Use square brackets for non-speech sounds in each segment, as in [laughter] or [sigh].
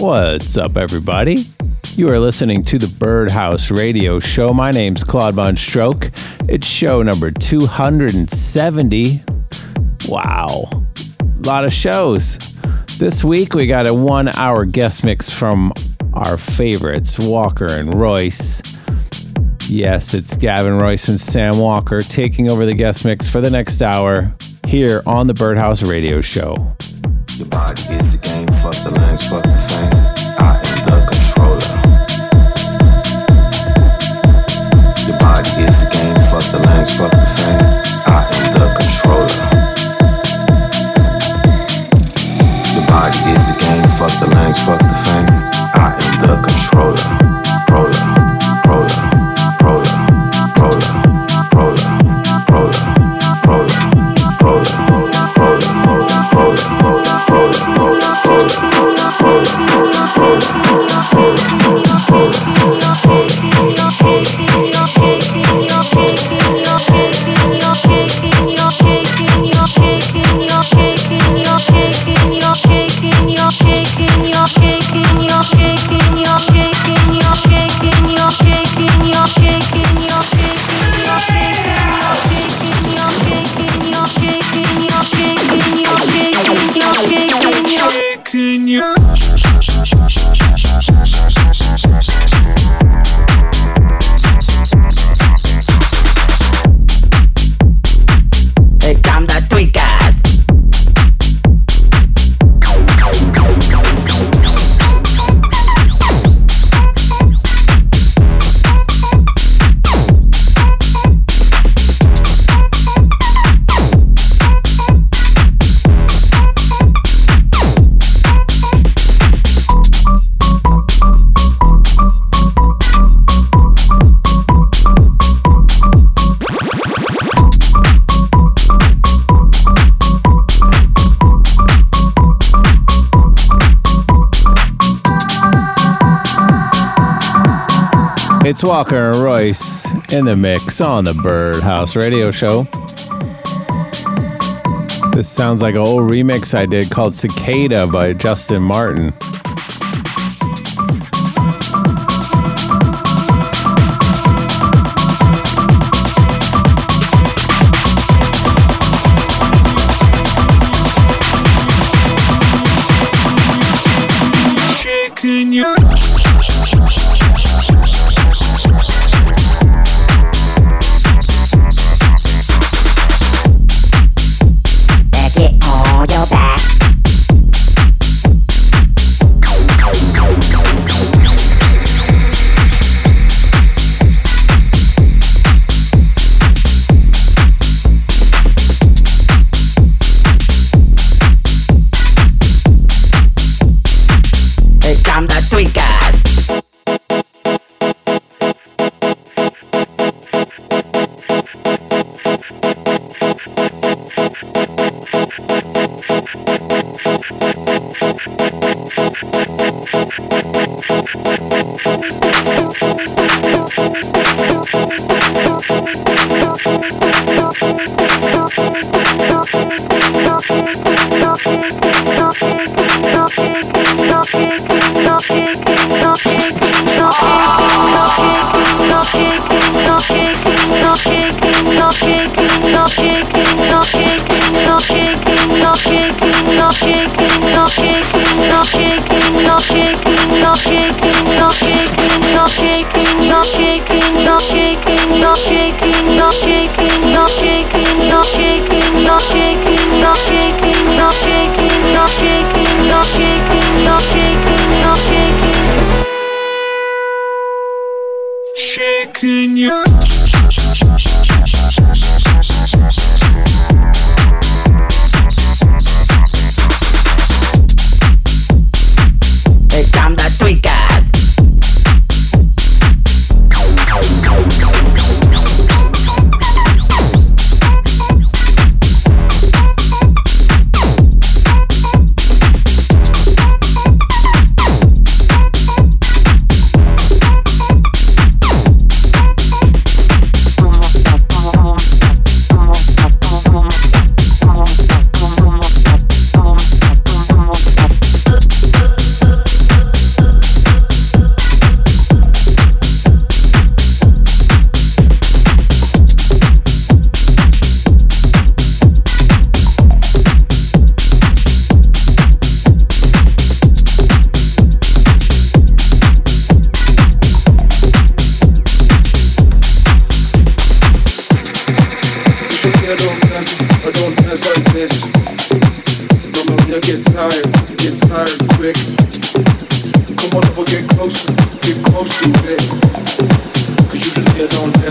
What's up, everybody? You are listening to the Birdhouse Radio Show. My name's Claude Von Stroke. It's show number 270. Wow. A lot of shows. This week we got a one hour guest mix from our favorites, Walker and Royce. Yes, it's Gavin Royce and Sam Walker taking over the guest mix for the next hour here on the Birdhouse Radio Show. Your body is a game, fuck the length, fuck the fame. I am the controller. Your body is game, fuck the fuck the fame. I am the controller. Your body is game, fuck the fuck the fame. I am the controller. It's Walker and Royce in the mix on the Birdhouse Radio Show. This sounds like an old remix I did called Cicada by Justin Martin. shaking your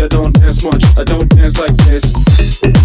I don't dance much, I don't dance like this.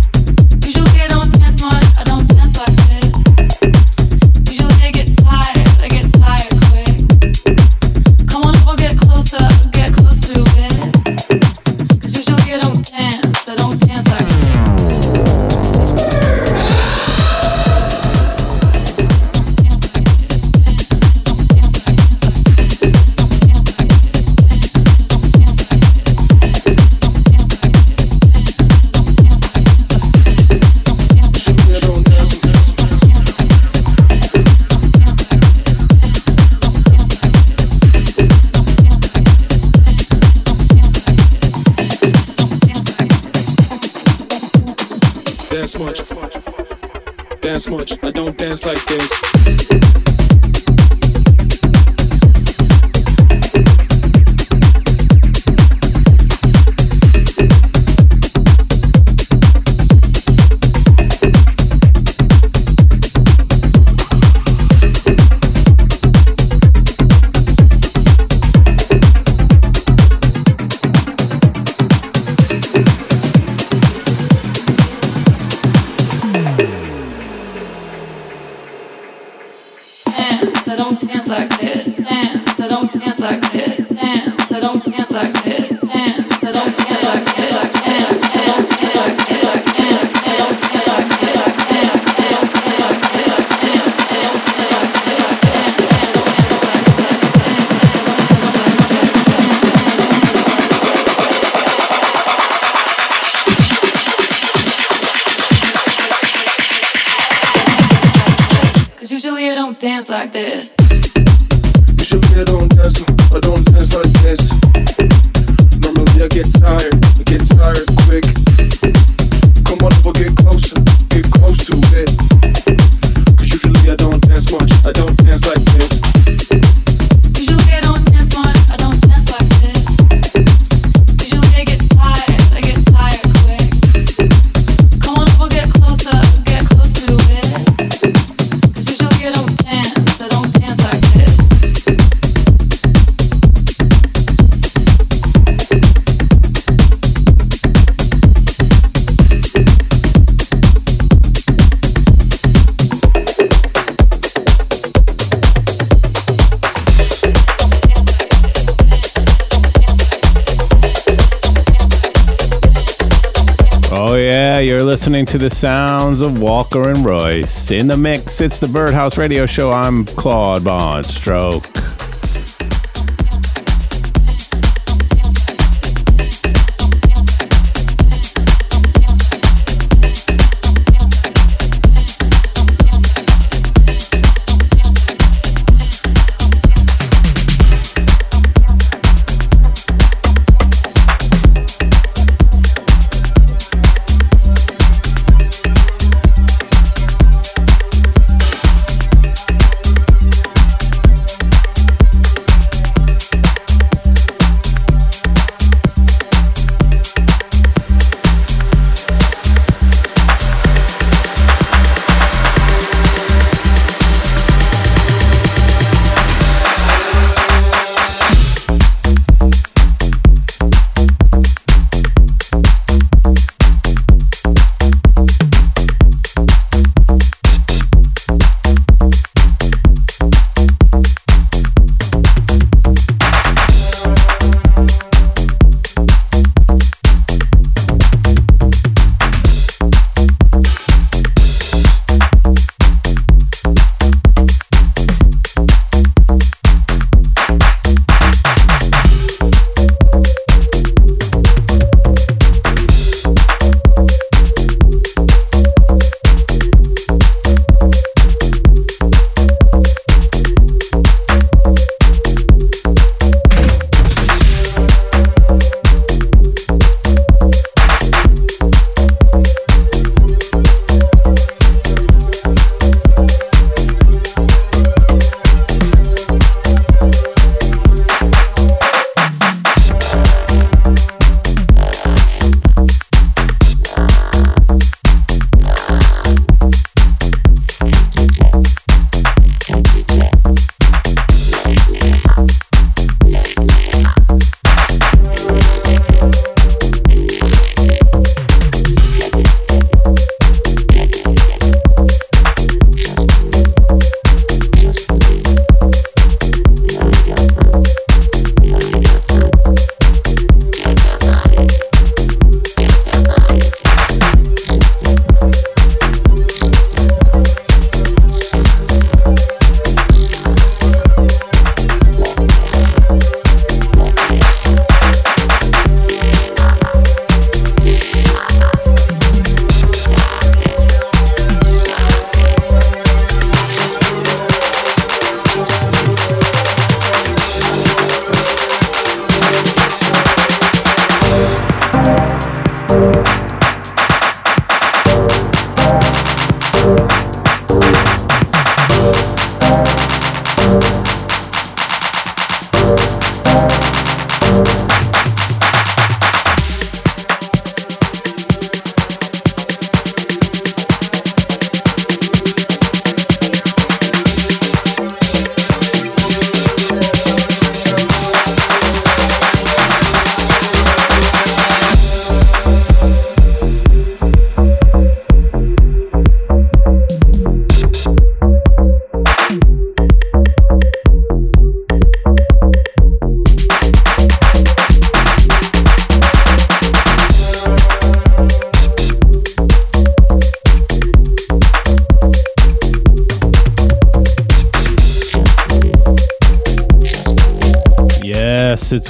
dance much. I don't dance like this. dance. I don't dance like this. Dance. listening to the sounds of Walker and Royce. In the mix, it's the Birdhouse Radio Show. I'm Claude Von Stroke.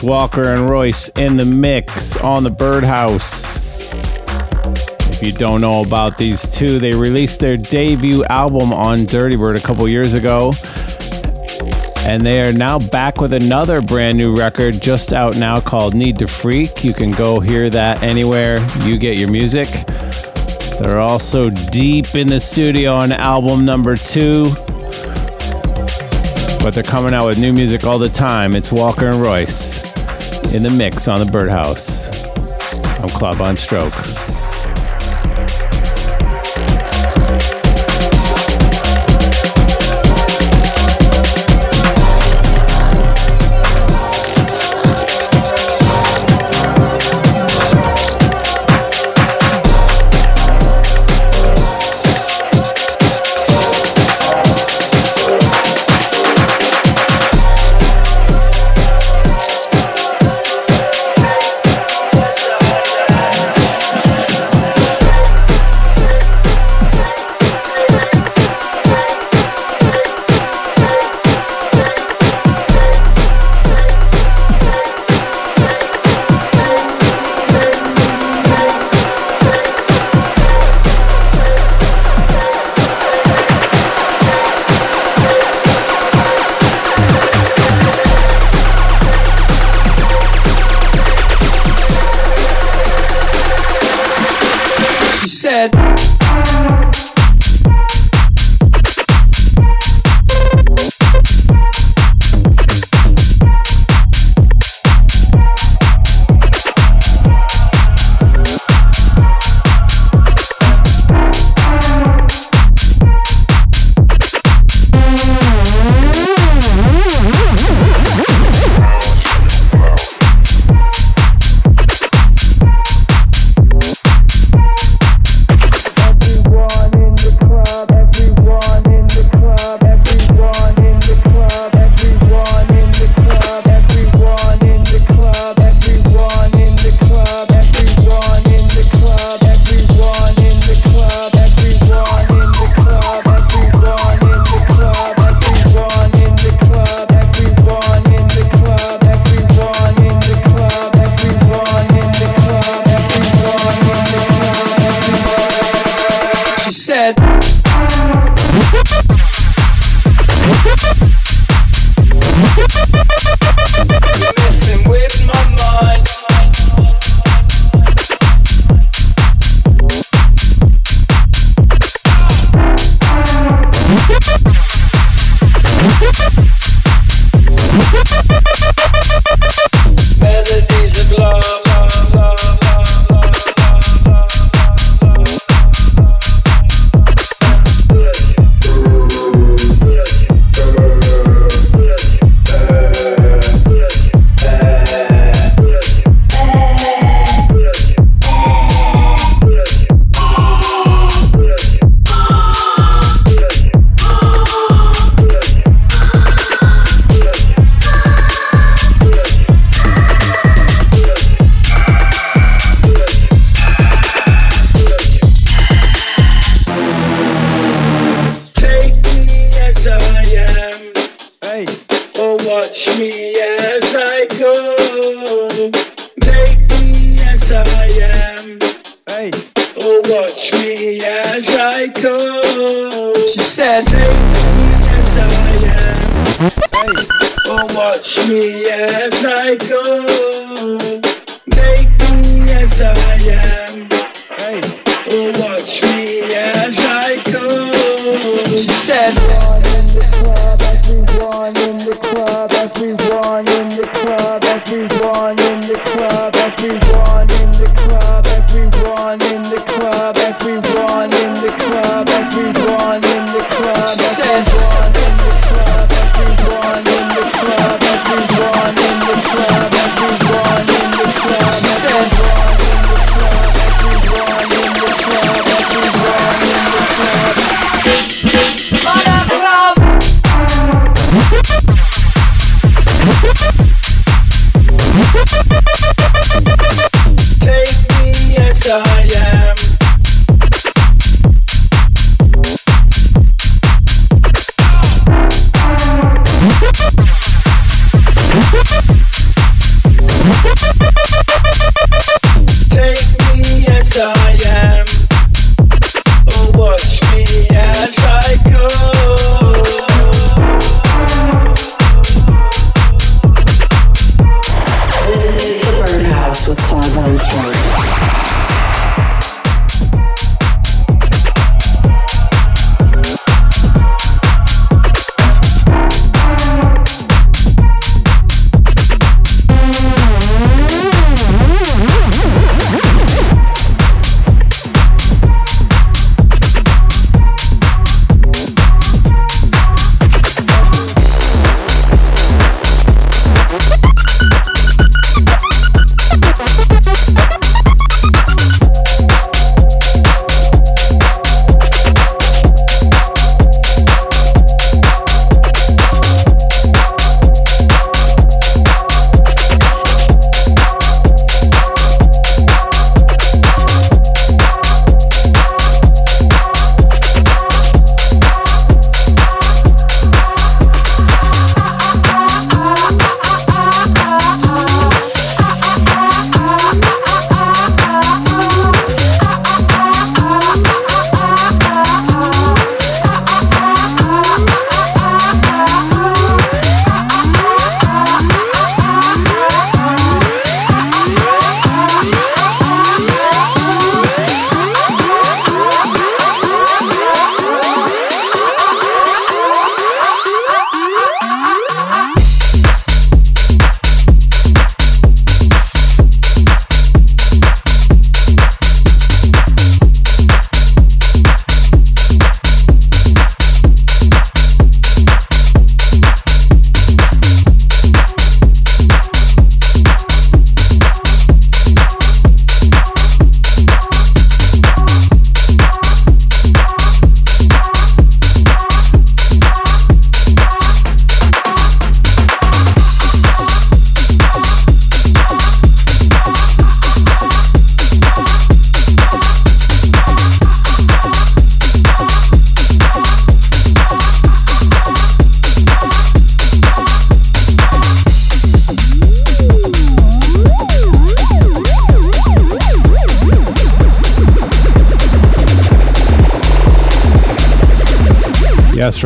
Walker and Royce in the mix on the Birdhouse. If you don't know about these two, they released their debut album on Dirty Bird a couple years ago. And they are now back with another brand new record just out now called Need to Freak. You can go hear that anywhere you get your music. They're also deep in the studio on album number two but they're coming out with new music all the time. It's Walker and Royce in the mix on the Birdhouse. I'm Von Stroke.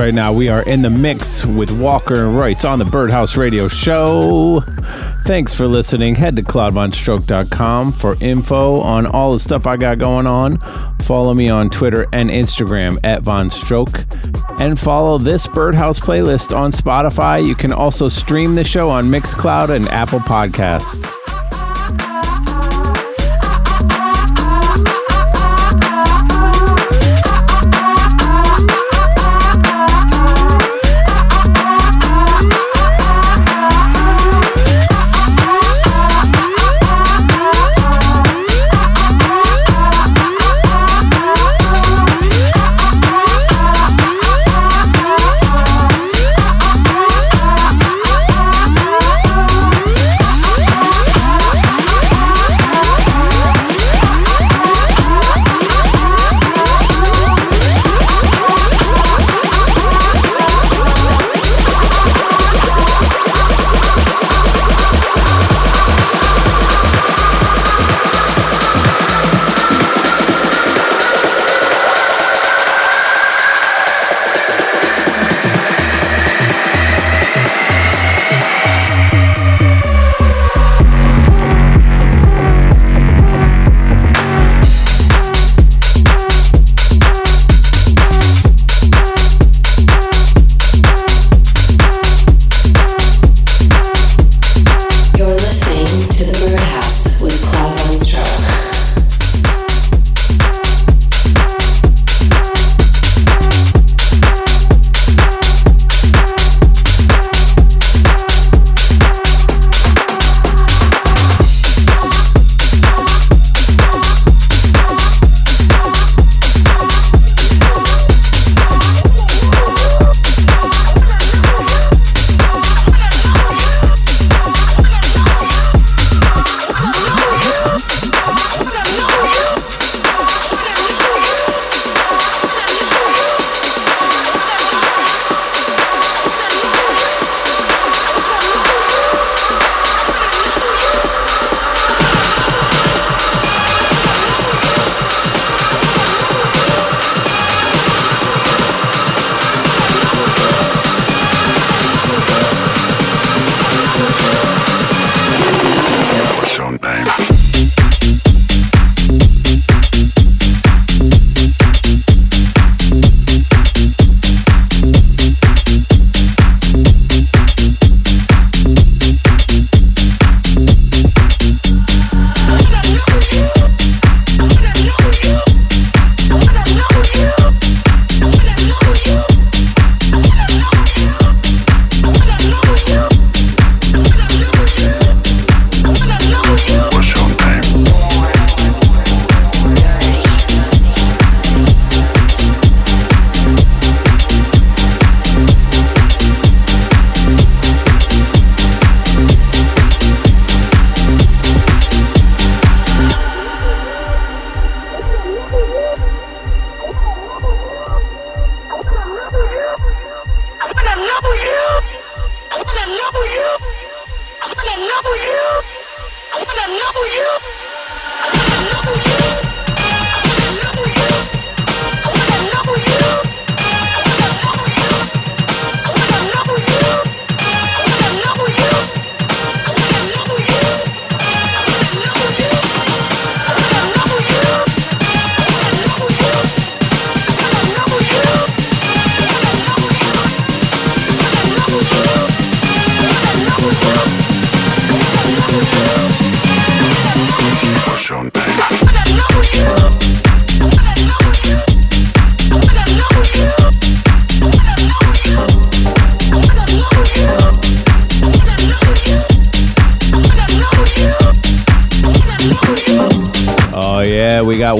Right now we are in the mix with Walker and Royce on the Birdhouse Radio Show. Thanks for listening. Head to claudevonstroke.com for info on all the stuff I got going on. Follow me on Twitter and Instagram at Von Stroke. And follow this Birdhouse playlist on Spotify. You can also stream the show on Mixcloud and Apple Podcast.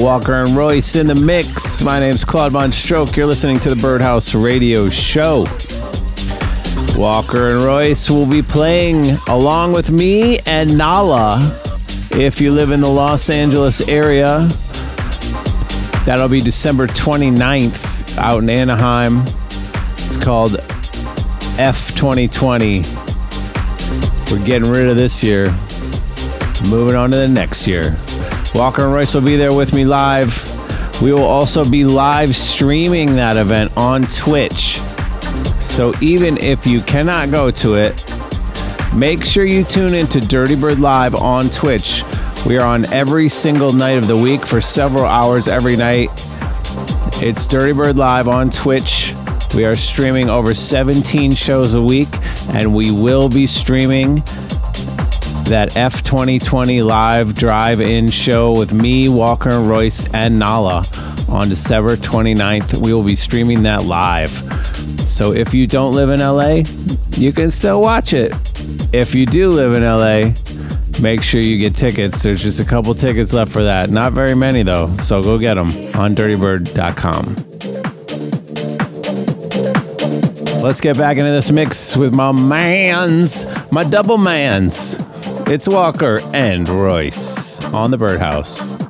Walker and Royce in the mix. My name's Claude Von Stroke. You're listening to the Birdhouse Radio Show. Walker and Royce will be playing along with me and Nala. If you live in the Los Angeles area, that'll be December 29th out in Anaheim. It's called F 2020. We're getting rid of this year, moving on to the next year. Walker and Royce will be there with me live. We will also be live streaming that event on Twitch. So even if you cannot go to it, make sure you tune into Dirty Bird Live on Twitch. We are on every single night of the week for several hours every night. It's Dirty Bird Live on Twitch. We are streaming over 17 shows a week, and we will be streaming that F 2020 live drive in show with me, Walker Royce, and Nala on December 29th. We will be streaming that live. So if you don't live in LA, you can still watch it. If you do live in LA, make sure you get tickets. There's just a couple tickets left for that. Not very many though, so go get them on dirtybird.com. Let's get back into this mix with my mans, my double mans. It's Walker and Royce on the Birdhouse.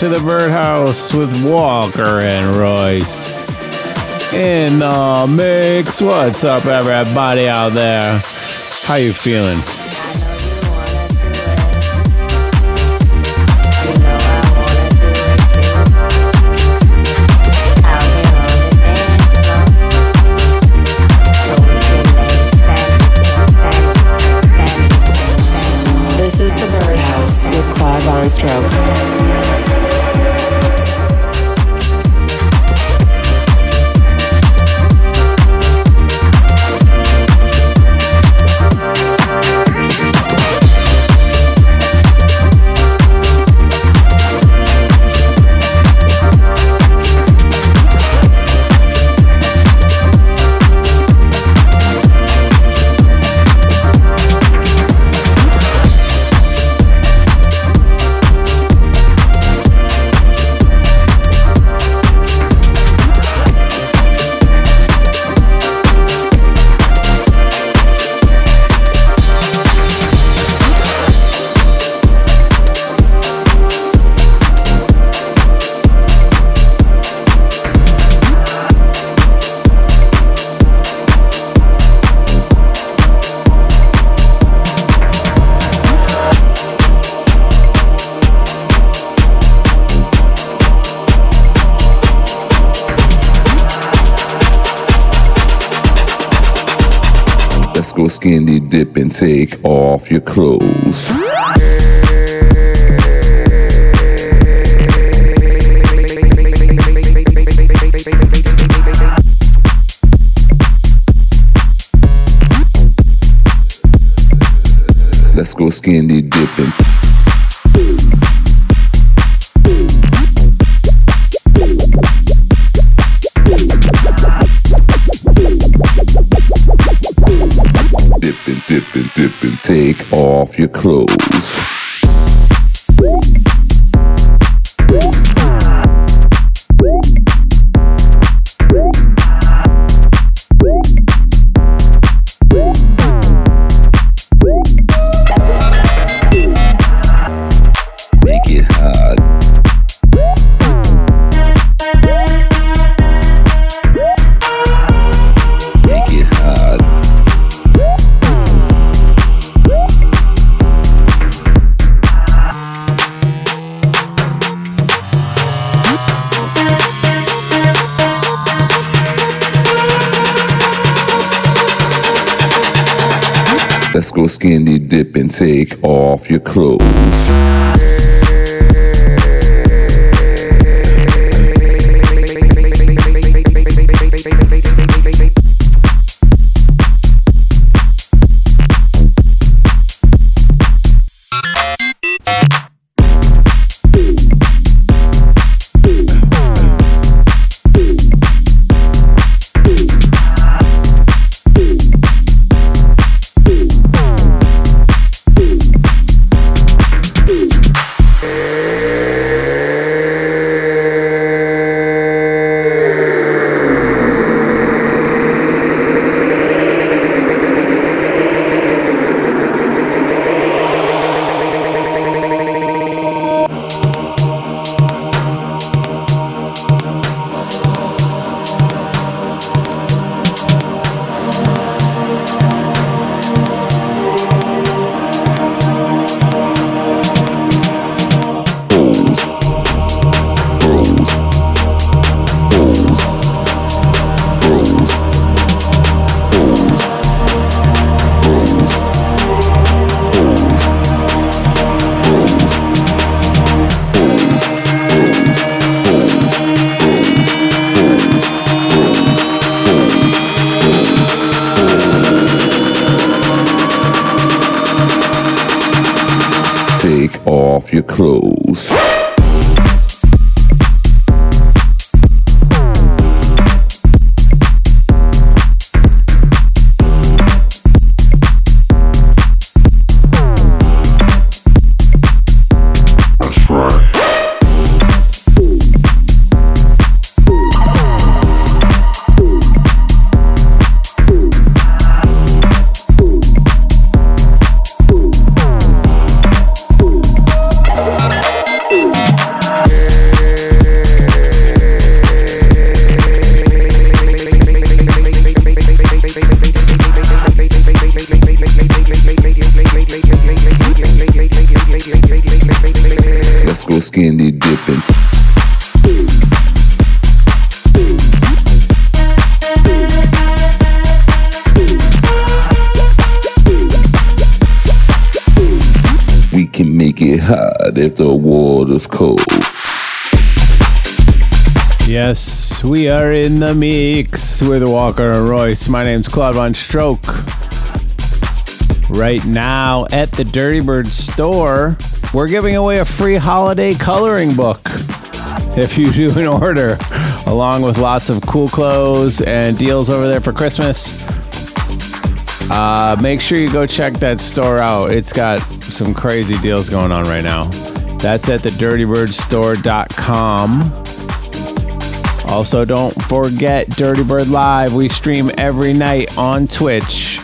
To the Birdhouse with Walker and Royce. In the uh, mix. What's up, everybody out there? How you feeling? skinny off take off your clothes. Let's go skinny dip and take off your clothes. We are in the mix with Walker and Royce. My name's Claude Von Stroke. Right now at the Dirty Bird store, we're giving away a free holiday coloring book if you do an order, along with lots of cool clothes and deals over there for Christmas. Uh, make sure you go check that store out. It's got some crazy deals going on right now. That's at the dirtybirdstore.com. Also, don't forget Dirty Bird Live. We stream every night on Twitch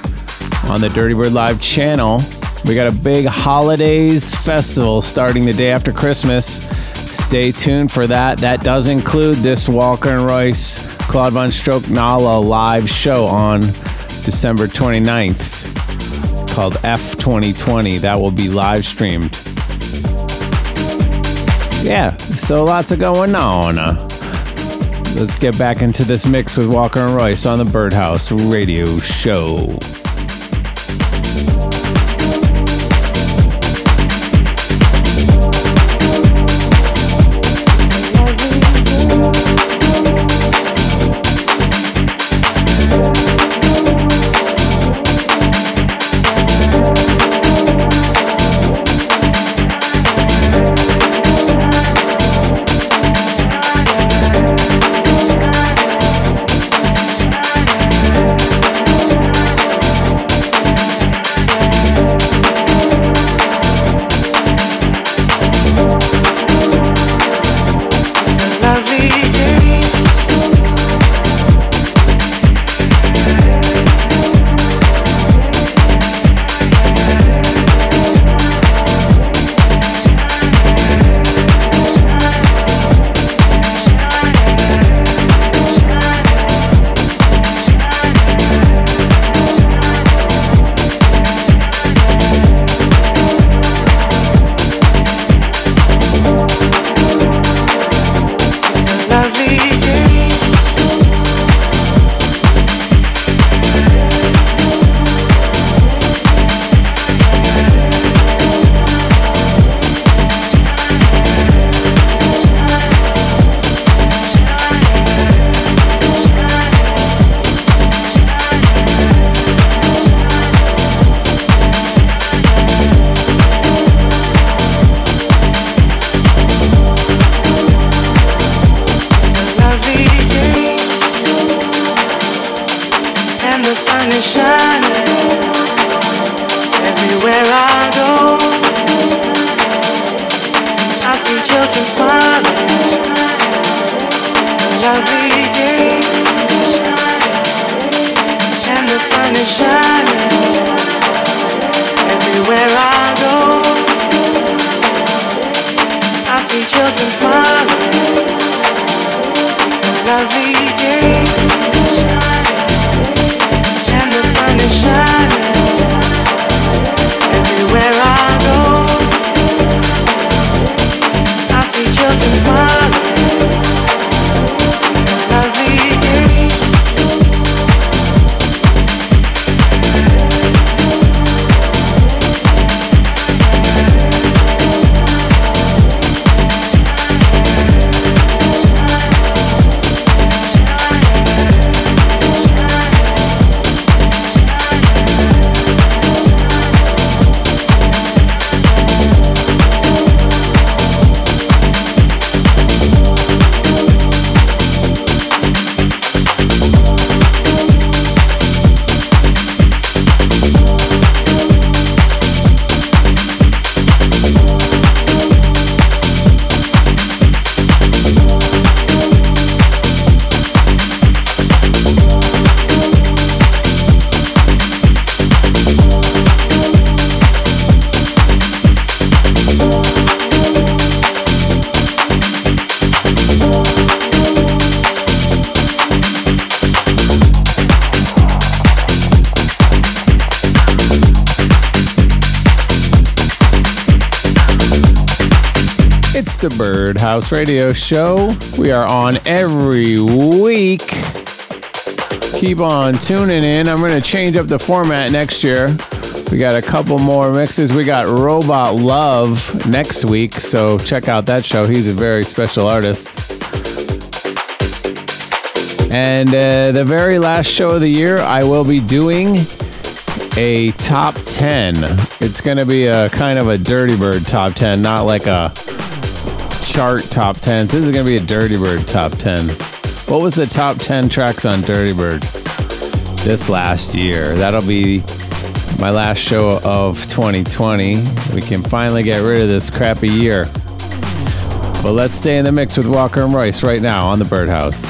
on the Dirty Bird Live channel. We got a big holidays festival starting the day after Christmas. Stay tuned for that. That does include this Walker and Royce Claude Von Stroke Nala live show on December 29th called F 2020. That will be live streamed. Yeah, so lots of going on. Let's get back into this mix with Walker and Royce on the Birdhouse Radio Show. Radio Show. We are on every week. Keep on tuning in. I'm going to change up the format next year. We got a couple more mixes. We got Robot Love next week, so check out that show. He's a very special artist. And uh, the very last show of the year, I will be doing a top 10. It's going to be a kind of a Dirty Bird top 10, not like a chart top 10. This is going to be a Dirty Bird top 10. What was the top 10 tracks on Dirty Bird this last year? That'll be my last show of 2020. We can finally get rid of this crappy year. But let's stay in the mix with Walker and Royce right now on the Birdhouse.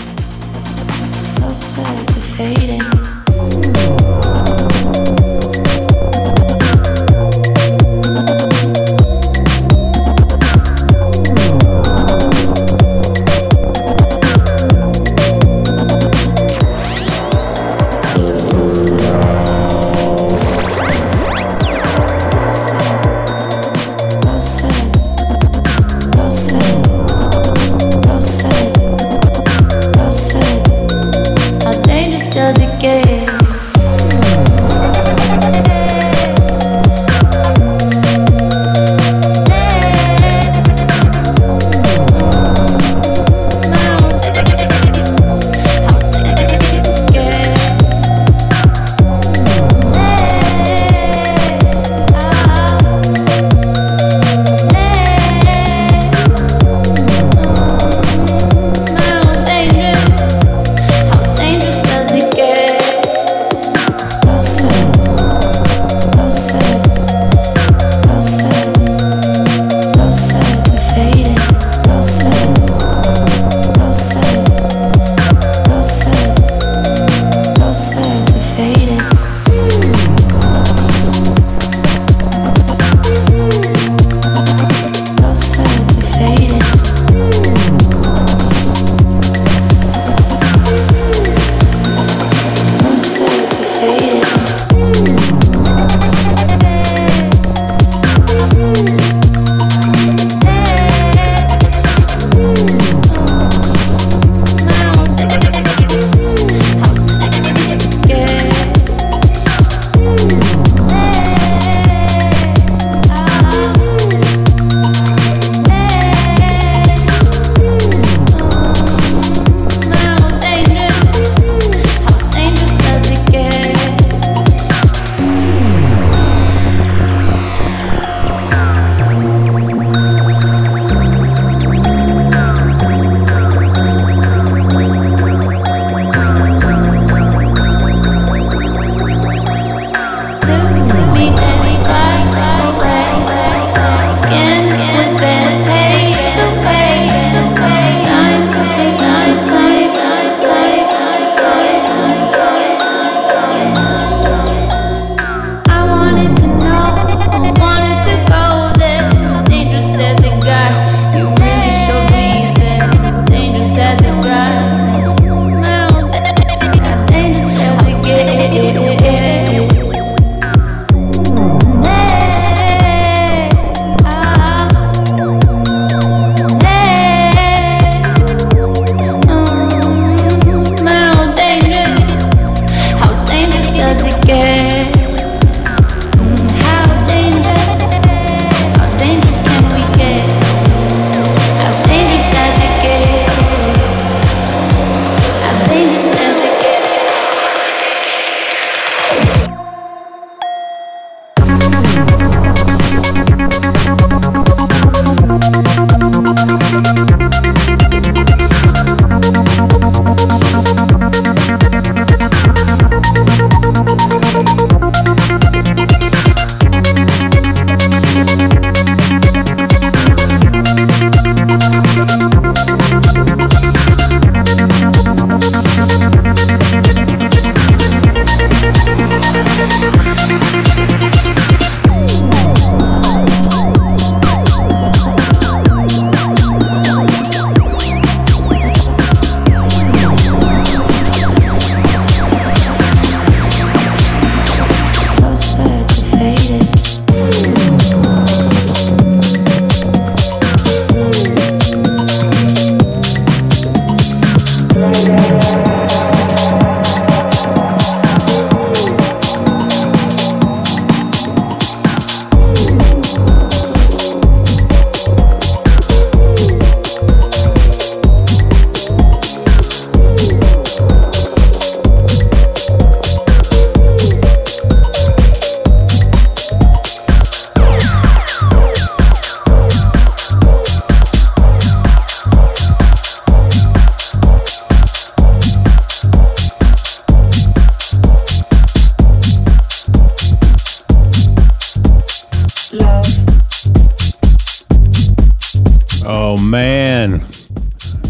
Oh man.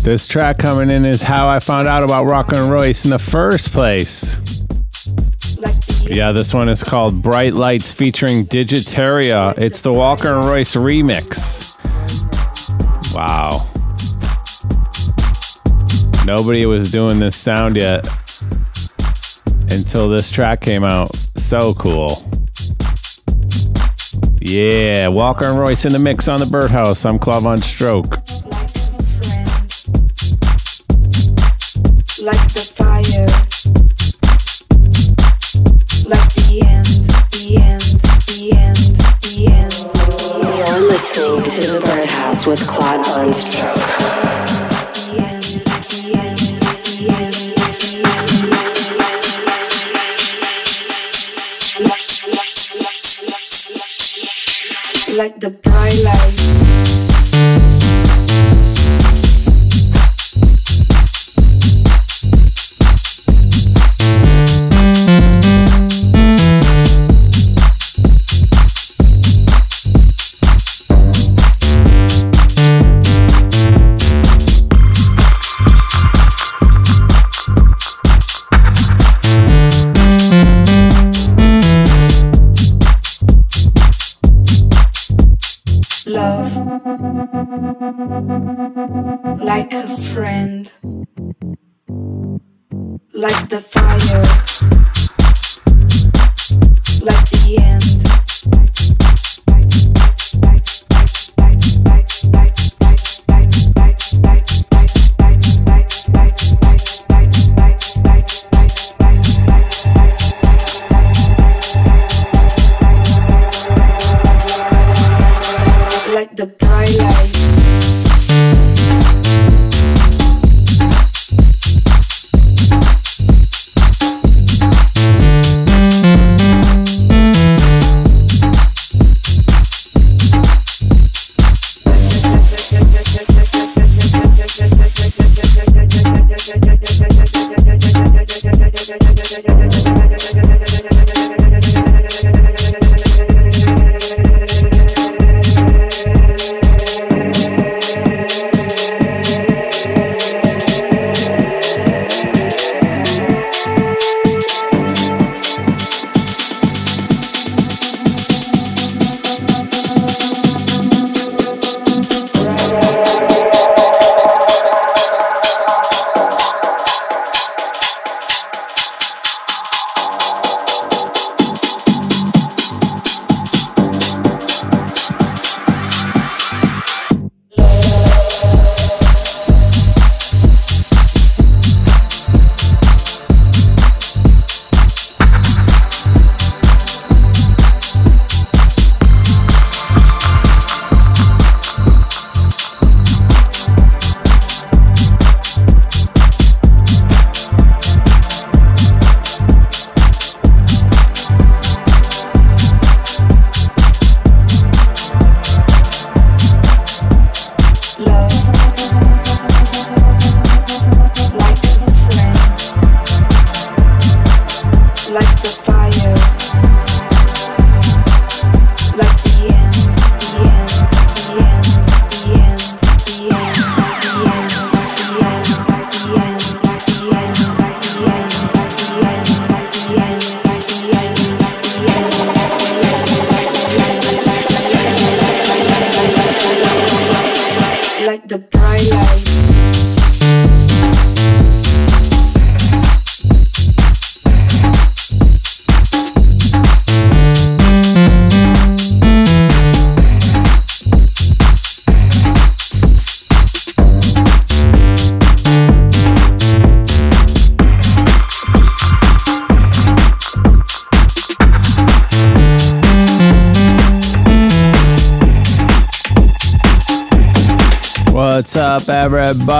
This track coming in is how I found out about Rock and Royce in the first place. Yeah, this one is called Bright Lights featuring Digitaria. It's the Walker and Royce remix. Wow. Nobody was doing this sound yet until this track came out. So cool. Yeah, Walker and Royce in the mix on the Birdhouse. I'm Claude Von Stroke. Like a friend. Like the fire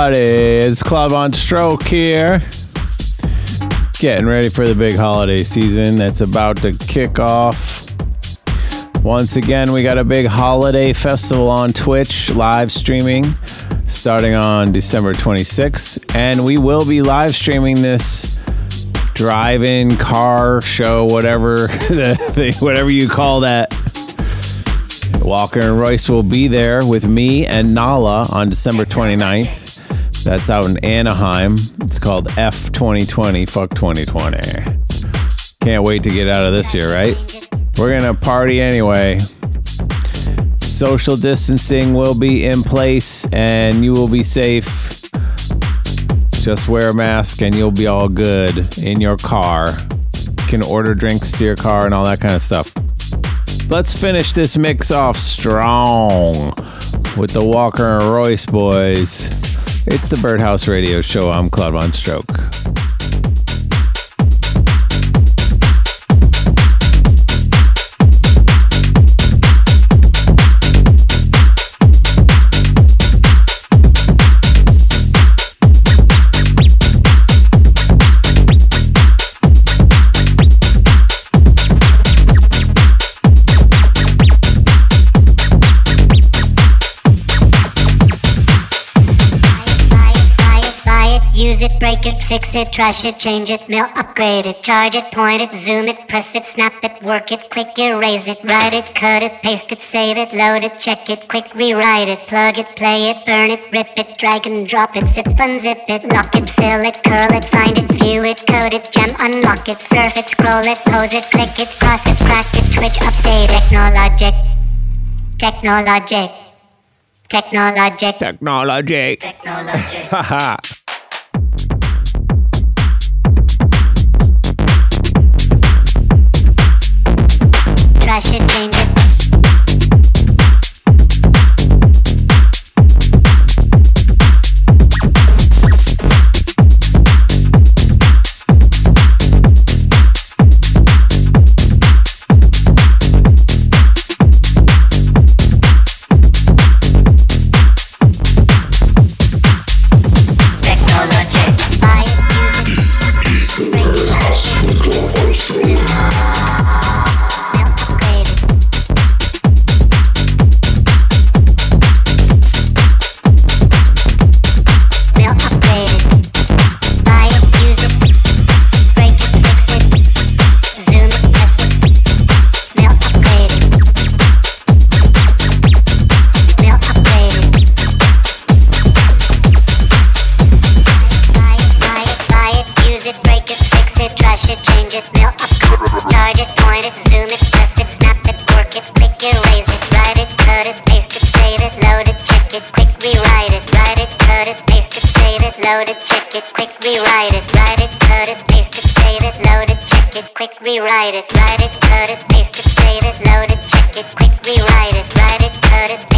everybody? It's Claude Von Stroke here. Getting ready for the big holiday season that's about to kick off. Once again, we got a big holiday festival on Twitch live streaming starting on December 26th. And we will be live streaming this drive in car show, whatever, [laughs] the thing, whatever you call that Walker and Royce will be there with me and Nala on December 29th. That's out in Anaheim. It's called F 2020. Fuck 2020. Can't wait to get out of this year, right? We're gonna party anyway. Social distancing will be in place and you will be safe. Just wear a mask and you'll be all good in your car. You can order drinks to your car and all that kind of stuff. Let's finish this mix off strong with the Walker and Royce boys. It's the Birdhouse Radio Show. I'm Claude Von Stroke. Break it, fix it, trash it, change it, mail, upgrade it, charge it, point it, zoom it, press it, snap it, work it, quick erase it, write it, cut it, paste it, save it, load it, check it, quick rewrite it, plug it, play it, burn it, rip it, drag and drop it, zip unzip it, lock it, fill it, curl it, find it, view it, code it, gem, unlock it, surf it, scroll it, pose it, click it, cross it, crack it, twitch, update, technologic, technologic, technologic, Technology. technologic. [laughs] I should load it, check it, quick rewrite it, write it, cut it, paste it, save it, load it, check it, quick rewrite it, write it, cut it, paste it, save it, load it, check it, quick rewrite it, write it, cut it,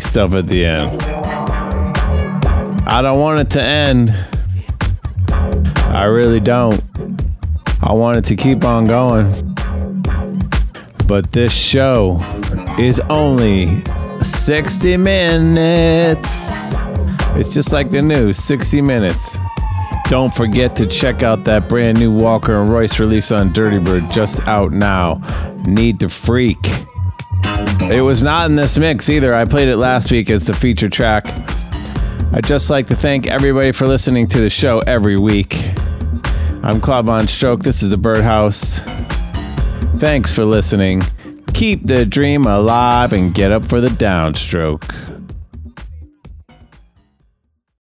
stuff at the end. I don't want it to end. I really don't. I want it to keep on going. But this show is only 60 minutes. It's just like the news 60 minutes. Don't forget to check out that brand new Walker and Royce release on Dirty Bird, just out now. Need to Freak. It was not in this mix either. I played it last week as the feature track. I'd just like to thank everybody for listening to the show every week. I'm Claude Von Stroke. This is the Birdhouse. Thanks for listening. Keep the dream alive and get up for the downstroke.